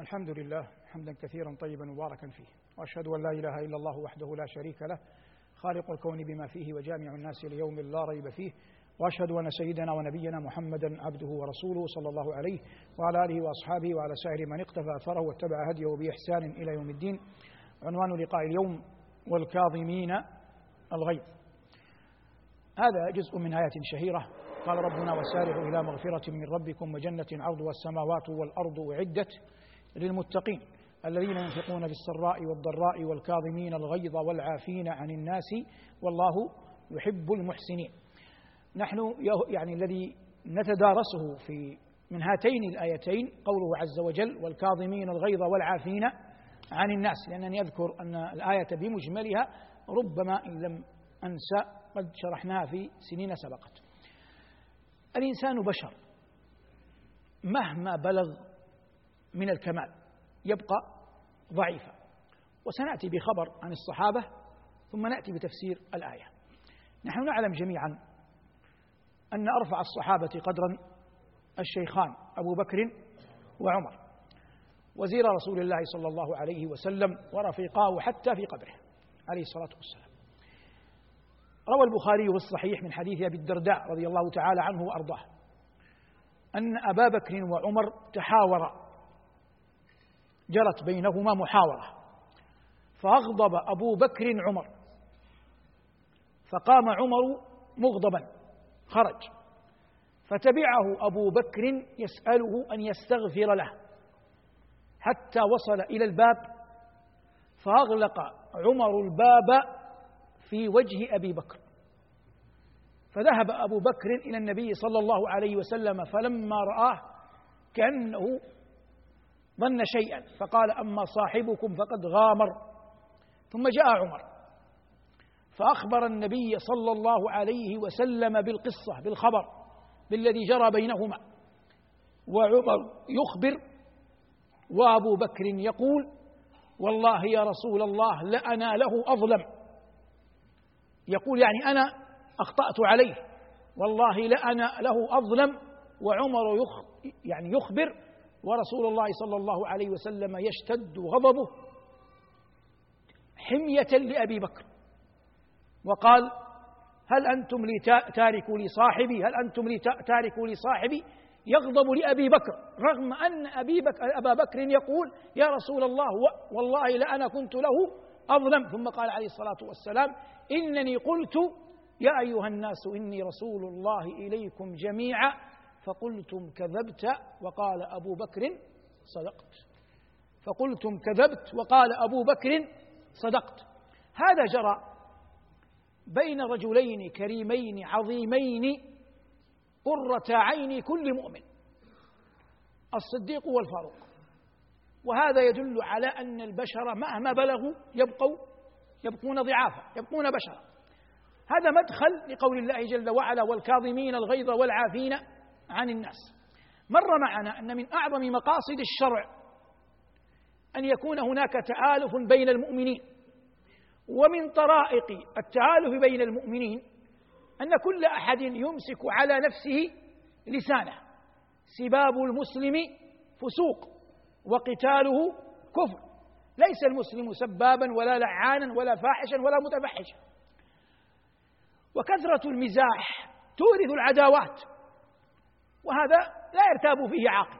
الحمد لله حمدا كثيرا طيبا مباركا فيه وأشهد أن لا إله إلا الله وحده لا شريك له خالق الكون بما فيه وجامع الناس ليوم لا ريب فيه وأشهد أن سيدنا ونبينا محمدا عبده ورسوله صلى الله عليه وعلى آله وأصحابه وعلى سائر من اقتفى أثره واتبع هديه بإحسان إلى يوم الدين. عنوان لقاء اليوم والكاظمين الغيظ. هذا جزء من آية شهيرة. قال ربنا وسارعوا إلى مغفرة من ربكم وجنة عرضها السماوات والأرض أعدت. للمتقين الذين ينفقون في السراء والضراء والكاظمين الغيظ والعافين عن الناس والله يحب المحسنين. نحن يعني الذي نتدارسه في من هاتين الآيتين قوله عز وجل والكاظمين الغيظ والعافين عن الناس لأنني أذكر أن الآية بمجملها ربما إن لم أنسى قد شرحناها في سنين سبقت. الإنسان بشر مهما بلغ من الكمال يبقى ضعيفا. وسنأتي بخبر عن الصحابة ثم نأتي بتفسير الآية. نحن نعلم جميعا أن أرفع الصحابة قدرا الشيخان أبو بكر وعمر وزير رسول الله صلى الله عليه وسلم ورفيقاه حتى في قبره عليه الصلاة والسلام. روى البخاري في الصحيح من حديث أبي الدرداء رضي الله تعالى عنه وأرضاه أن أبا بكر وعمر تحاورا جرت بينهما محاورة. فأغضب أبو بكر عمر. فقام عمر مغضبا. خرج. فتبعه أبو بكر يسأله أن يستغفر له. حتى وصل إلى الباب. فأغلق عمر الباب في وجه أبي بكر. فذهب أبو بكر إلى النبي صلى الله عليه وسلم فلما رآه كأنه ظن شيئا فقال أما صاحبكم فقد غامر. ثم جاء عمر فأخبر النبي صلى الله عليه وسلم بالقصة بالخبر بالذي جرى بينهما. وعمر يخبر وأبو بكر يقول والله يا رسول الله لأنا له أظلم. يقول يعني أنا أخطأت عليه والله لأنا له أظلم. وعمر يخ يعني يخبر ورسول الله صلى الله عليه وسلم يشتد غضبه حمية لأبي بكر. وقال هل أنتم لي تاركوا لي صاحبي؟ هل أنتم لي تاركوا لي صاحبي؟ يغضب لأبي بكر رغم أن أبي بكر أبا بكر يقول يا رسول الله والله لأنا كنت له أظلم. ثم قال عليه الصلاة والسلام إنني قلت يا أيها الناس إني رسول الله إليكم جميعا. فقلتم كذبت وقال أبو بكر صدقت. فقلتم كذبت وقال أبو بكر صدقت. هذا جرى بين رجلين كريمين عظيمين قرة عين كل مؤمن الصديق والفاروق. وهذا يدل على أن البشر مهما بلغوا يبقوا يبقون ضعافا يبقون بشرا. هذا مدخل لقول الله جل وعلا والكاظمين الغيظ والعافين عن الناس. مر معنا أن من أعظم مقاصد الشرع أن يكون هناك تآلف بين المؤمنين ومن طرائق التآلف بين المؤمنين أن كل أحد يمسك على نفسه لسانه. سباب المسلم فسوق وقتاله كفر. ليس المسلم سبابا ولا لعانا ولا فاحشا ولا متفحشا. وكثرة المزاح تورث العداوات. وهذا لا يرتاب فيه عاقل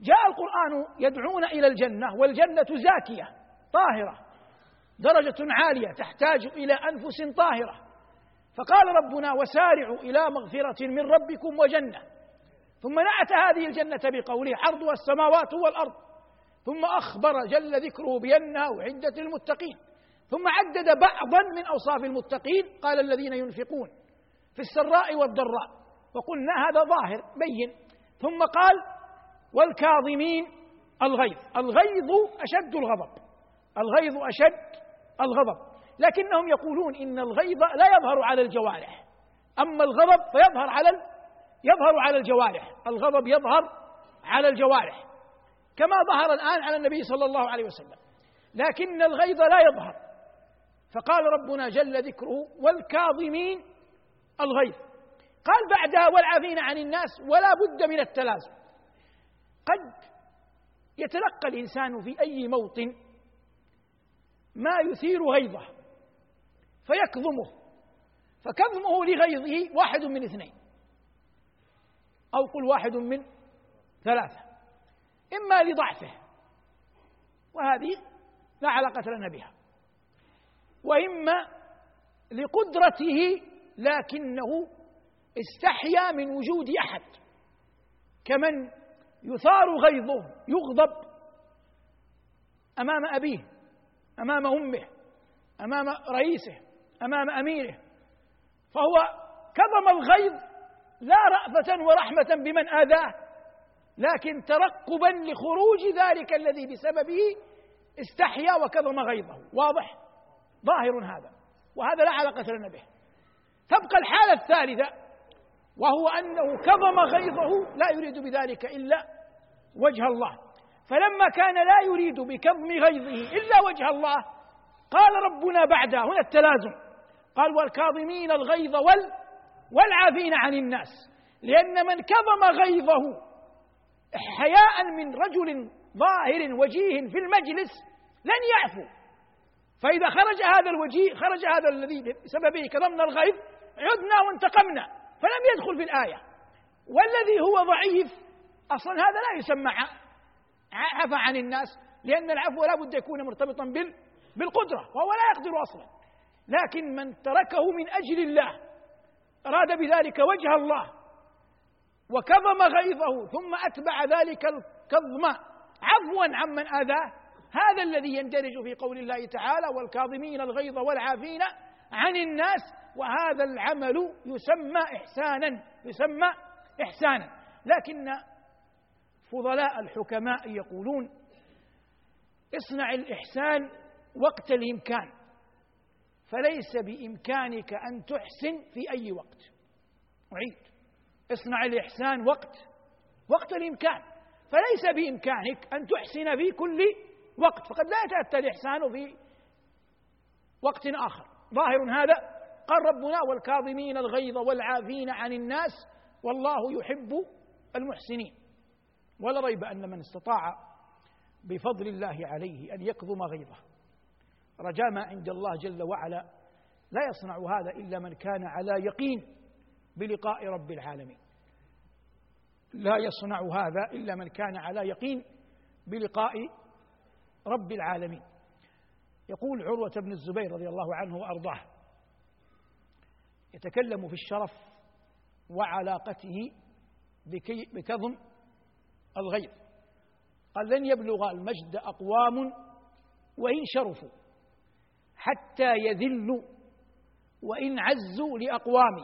جاء القرآن يدعون إلى الجنة والجنة زاكية طاهرة درجة عالية تحتاج إلى أنفس طاهرة. فقال ربنا وسارعوا إلى مغفرة من ربكم وجنة. ثم نعت هذه الجنة بقوله عرضها السماوات والأرض. ثم أخبر جل ذكره بأنها أعدت للمتقين. ثم عدد بعضا من أوصاف المتقين قال الذين ينفقون في السراء والضراء. وقلنا هذا ظاهر بين. ثم قال والكاظمين الغيظ. الغيظ أشد الغضب. الغيظ أشد الغضب. لكنهم يقولون إن الغيظ لا يظهر على الجوارح. أما الغضب فيظهر على يظهر على الجوارح. الغضب يظهر على الجوارح. كما ظهر الآن على النبي صلى الله عليه وسلم. لكن الغيظ لا يظهر. فقال ربنا جل ذكره والكاظمين الغيظ. قال بعدها والعافين عن الناس ولا بد من التلازم. قد يتلقى الإنسان في أي موطن ما يثير غيظه فيكظمه فكظمه لغيظه واحد من اثنين أو قل واحد من ثلاثة إما لضعفه وهذه لا علاقة لنا بها وإما لقدرته لكنه استحيا من وجود أحد. كمن يثار غيظه يغضب أمام أبيه أمام أمه أمام رئيسه أمام أميره. فهو كظم الغيظ لا رأفة ورحمة بمن آذاه لكن ترقبا لخروج ذلك الذي بسببه استحيا وكظم غيظه. واضح؟ ظاهر هذا. وهذا لا علاقة لنا به. تبقى الحالة الثالثة وهو أنه كظم غيظه لا يريد بذلك إلا وجه الله. فلما كان لا يريد بكظم غيظه إلا وجه الله قال ربنا بعد هنا التلازم. قال والكاظمين الغيظ وال والعافين عن الناس. لأن من كظم غيظه حياء من رجل ظاهر وجيه في المجلس لن يعفو. فإذا خرج هذا الوجيه خرج هذا الذي بسببه كظمنا الغيظ عدنا وانتقمنا. فلم يدخل في الآية. والذي هو ضعيف أصلا هذا لا يسمى عفى عن الناس لأن العفو لا بد يكون مرتبطا بالقدرة وهو لا يقدر أصلا. لكن من تركه من أجل الله أراد بذلك وجه الله وكظم غيظه ثم أتبع ذلك الكظم عفوا عمن آذاه هذا الذي يندرج في قول الله تعالى والكاظمين الغيظ والعافين عن الناس وهذا العمل يسمى إحسانا يسمى إحسانا. لكن فضلاء الحكماء يقولون اصنع الإحسان وقت الإمكان فليس بإمكانك أن تحسن في أي وقت. أعيد. اصنع الإحسان وقت وقت الإمكان. فليس بإمكانك أن تحسن في كل وقت فقد لا يتأتى الإحسان في وقت آخر. ظاهر هذا قال ربنا والكاظمين الغيظ والعافين عن الناس والله يحب المحسنين. ولا ريب أن من استطاع بفضل الله عليه أن يكظم غيظه. رجاء ما عند الله جل وعلا لا يصنع هذا إلا من كان على يقين بلقاء رب العالمين. لا يصنع هذا إلا من كان على يقين بلقاء رب العالمين. يقول عروة بن الزبير رضي الله عنه وأرضاه يتكلم في الشرف وعلاقته بكظم الغيظ قال لن يبلغ المجد أقوام وإن شرفوا حتى يذلوا وإن عزوا لأقوام.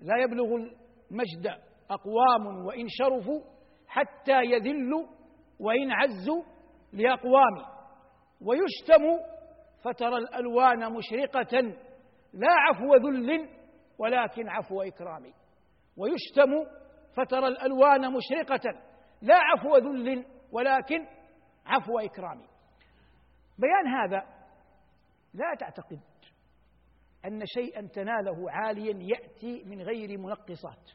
لا يبلغ المجد أقوام وإن شرفوا حتى يذلوا وإن عزوا لأقوام. ويشتم فترى الألوان مشرقة لا عفو ذل ولكن عفو إكرام. ويشتم فترى الألوان مشرقة. لا عفو ذل ولكن عفو إكرام. بيان هذا لا تعتقد أن شيئا تناله عاليا يأتي من غير منقصات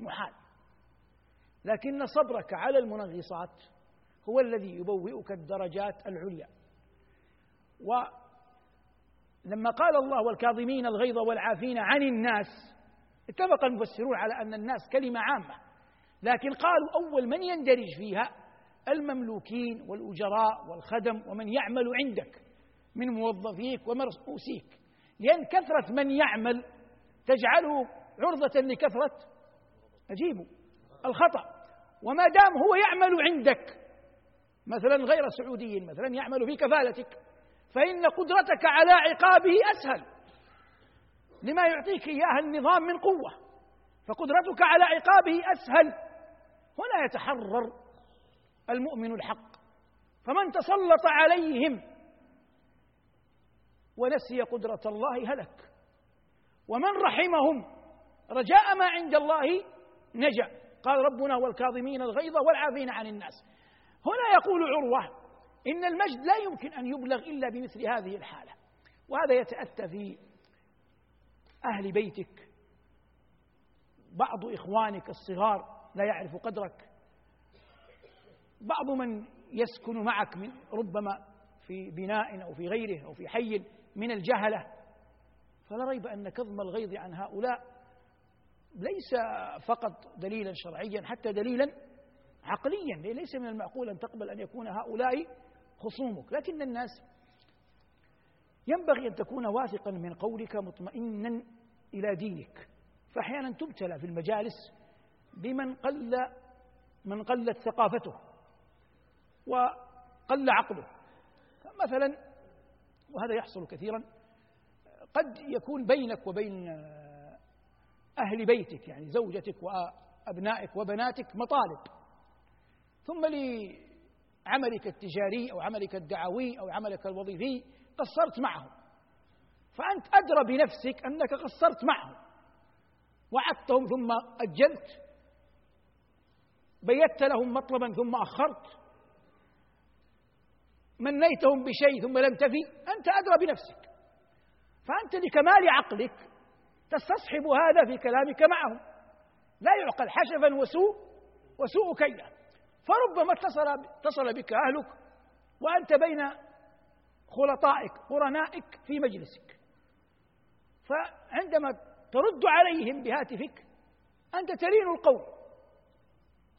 محال. لكن صبرك على المنغصات هو الذي يبوئك الدرجات العليا. ولما قال الله والكاظمين الغيظ والعافين عن الناس اتفق المفسرون على أن الناس كلمة عامة لكن قالوا أول من يندرج فيها المملوكين والأجراء والخدم ومن يعمل عندك من موظفيك ومرؤوسيك لأن كثرة من يعمل تجعله عرضة لكثرة أجيبه الخطأ. وما دام هو يعمل عندك مثلا غير سعودي مثلا يعمل في كفالتك فإن قدرتك على عقابه أسهل لما يعطيك إياها النظام من قوة فقدرتك على عقابه أسهل هنا يتحرر المؤمن الحق. فمن تسلط عليهم ونسي قدرة الله هلك. ومن رحمهم رجاء ما عند الله نجا. قال ربنا والكاظمين الغيظ والعافين عن الناس. هنا يقول عروة إن المجد لا يمكن أن يبلغ إلا بمثل هذه الحالة. وهذا يتأتى في أهل بيتك. بعض إخوانك الصغار لا يعرف قدرك. بعض من يسكن معك من ربما في بناء أو في غيره أو في حي من الجهلة. فلا ريب أن كظم الغيظ عن هؤلاء ليس فقط دليلا شرعيا حتى دليلا عقليا. ليس من المعقول أن تقبل أن يكون هؤلاء خصومك. لكن الناس ينبغي أن تكون واثقا من قولك مطمئنا إلى دينك. فأحيانا تبتلى في المجالس بمن قل من قلت ثقافته وقل عقله. مثلا وهذا يحصل كثيرا قد يكون بينك وبين أهل بيتك يعني زوجتك وأبنائك وبناتك مطالب. ثم لعملك التجاري أو عملك الدعوي أو عملك الوظيفي قصرت معهم فأنت أدرى بنفسك أنك قصرت معهم وعدتهم ثم أجلت. بيت لهم مطلبا ثم أخرت. منيتهم بشيء ثم لم تفي. أنت أدرى بنفسك. فأنت لكمال عقلك تستصحب هذا في كلامك معهم. لا يعقل حشفا وسوء وسوء كيدا فربما اتصل اتصل بك أهلك وأنت بين خلطائك قرنائك في مجلسك. فعندما ترد عليهم بهاتفك أنت تلين القول.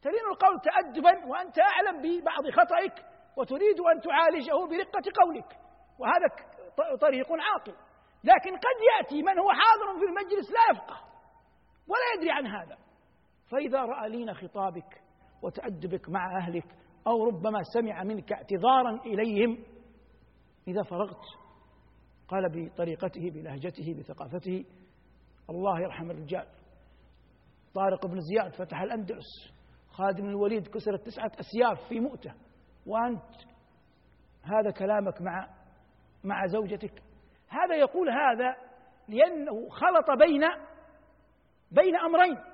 تلين القول تأدبا وأنت أعلم ببعض خطئك وتريد أن تعالجه برقة قولك. وهذا طريق عاقل. لكن قد يأتي من هو حاضر في المجلس لا يفقه ولا يدري عن هذا. فإذا رأى لين خطابك وتأدبك مع أهلك أو ربما سمع منك اعتذارا إليهم إذا فرغت. قال بطريقته بلهجته بثقافته الله يرحم الرجال. طارق بن زياد فتح الأندلس. خالد بن الوليد كسرت تسعة أسياف في مؤتة. وأنت هذا كلامك مع مع زوجتك. هذا يقول هذا لأنه خلط بين بين أمرين.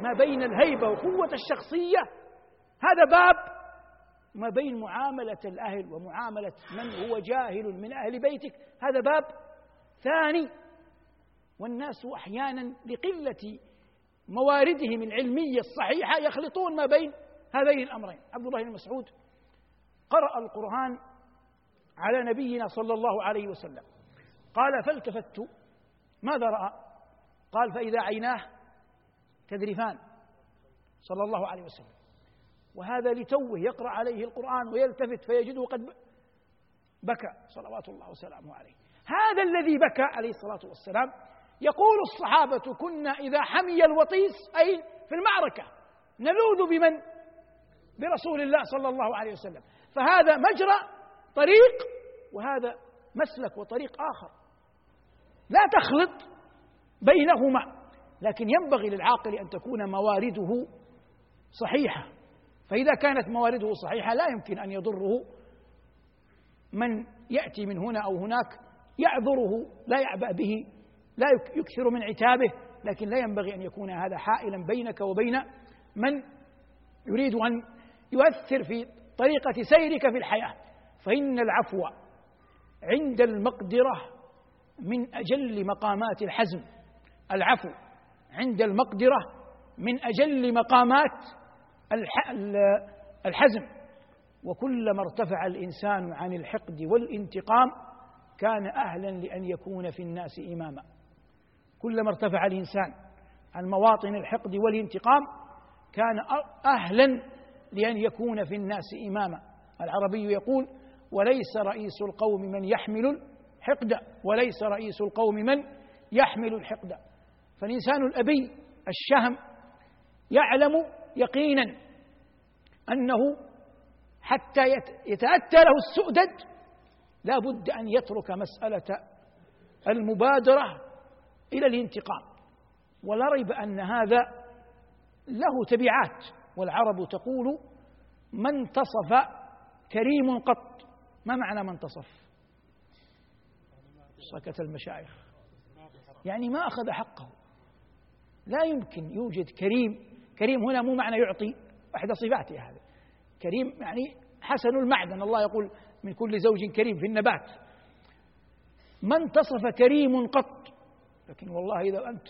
ما بين الهيبة وقوة الشخصية. هذا باب ما بين معاملة الأهل ومعاملة من هو جاهل من أهل بيتك. هذا باب ثاني. والناس أحيانا لقلة مواردهم العلمية الصحيحة يخلطون ما بين هذين الأمرين. عبد الله بن مسعود قرأ القرآن على نبينا صلى الله عليه وسلم. قال فالتفت. ماذا رأى؟ قال فإذا عيناه تذرفان صلى الله عليه وسلم. وهذا لتوه يقرأ عليه القرآن ويلتفت فيجده قد بكى. صلوات الله وسلامه عليه. هذا الذي بكى عليه الصلاة والسلام يقول الصحابة كنا إذا حمي الوطيس أي في المعركة نلوذ بمن؟ برسول الله صلى الله عليه وسلم. فهذا مجرى طريق وهذا مسلك وطريق آخر. لا تخلط بينهما. لكن ينبغي للعاقل أن تكون موارده صحيحة. فإذا كانت موارده صحيحة لا يمكن أن يضره من يأتي من هنا أو هناك يعذره لا يعبأ به لا يكثر من عتابه لكن لا ينبغي أن يكون هذا حائلا بينك وبين من يريد أن يؤثر في طريقة سيرك في الحياة. فإن العفو عند المقدرة من أجل مقامات الحزم. العفو عند المقدرة من أجل مقامات الحزم. وكلما ارتفع الإنسان عن الحقد والانتقام كان أهلا لأن يكون في الناس إماما. كلما ارتفع الإنسان عن مواطن الحقد والانتقام كان أهلا لأن يكون في الناس إماما. العربي يقول وليس رئيس القوم من يحمل الحقد وليس رئيس القوم من يحمل الحقد. فالإنسان الأبي الشهم يعلم يقينا أنه حتى يتأتى له السؤدد لا بد أن يترك مسألة المبادرة إلى الانتقام. ولا ريب أن هذا له تبعات والعرب تقول ما انتصف كريم قط. ما معنى ما انتصف سكت المشايخ. يعني ما أخذ حقه. لا يمكن يوجد كريم. كريم هنا مو معنى يعطي إحدى صفاته هذا كريم يعني حسن المعدن الله يقول من كل زوج كريم في النبات. ما انتصف كريم قط لكن والله إذا أنت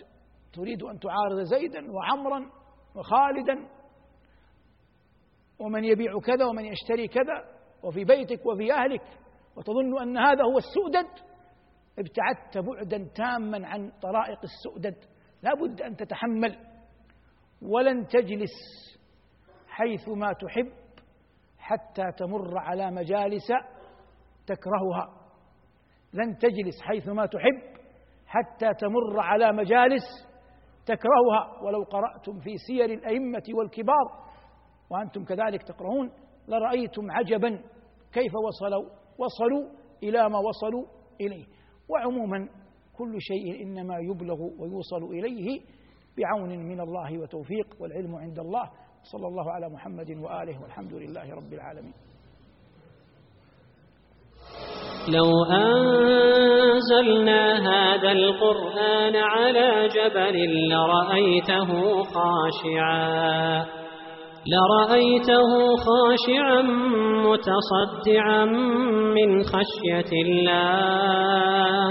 تريد أن تعارض زيدا وعمرا وخالدا ومن يبيع كذا ومن يشتري كذا وفي بيتك وفي أهلك وتظن أن هذا هو السؤدد ابتعدت بعدا تاما عن طرائق السؤدد. لا بد أن تتحمل ولن تجلس حيث ما تحب حتى تمر على مجالس تكرهها. لن تجلس حيث ما تحب حتى تمر على مجالس تكرهها. ولو قرأتم في سير الأئمة والكبار وأنتم كذلك تقرؤون لرأيتم عجبا كيف وصلوا وصلوا إلى ما وصلوا إليه. وعموما كل شيء إنما يبلغ ويوصل إليه بعون من الله وتوفيق والعلم عند الله. صلى الله على محمد وآله والحمد لله رب العالمين. لو أنزلنا هذا القرآن على جبل لرأيته خاشعا لرأيته خاشعا متصدعا من خشية الله.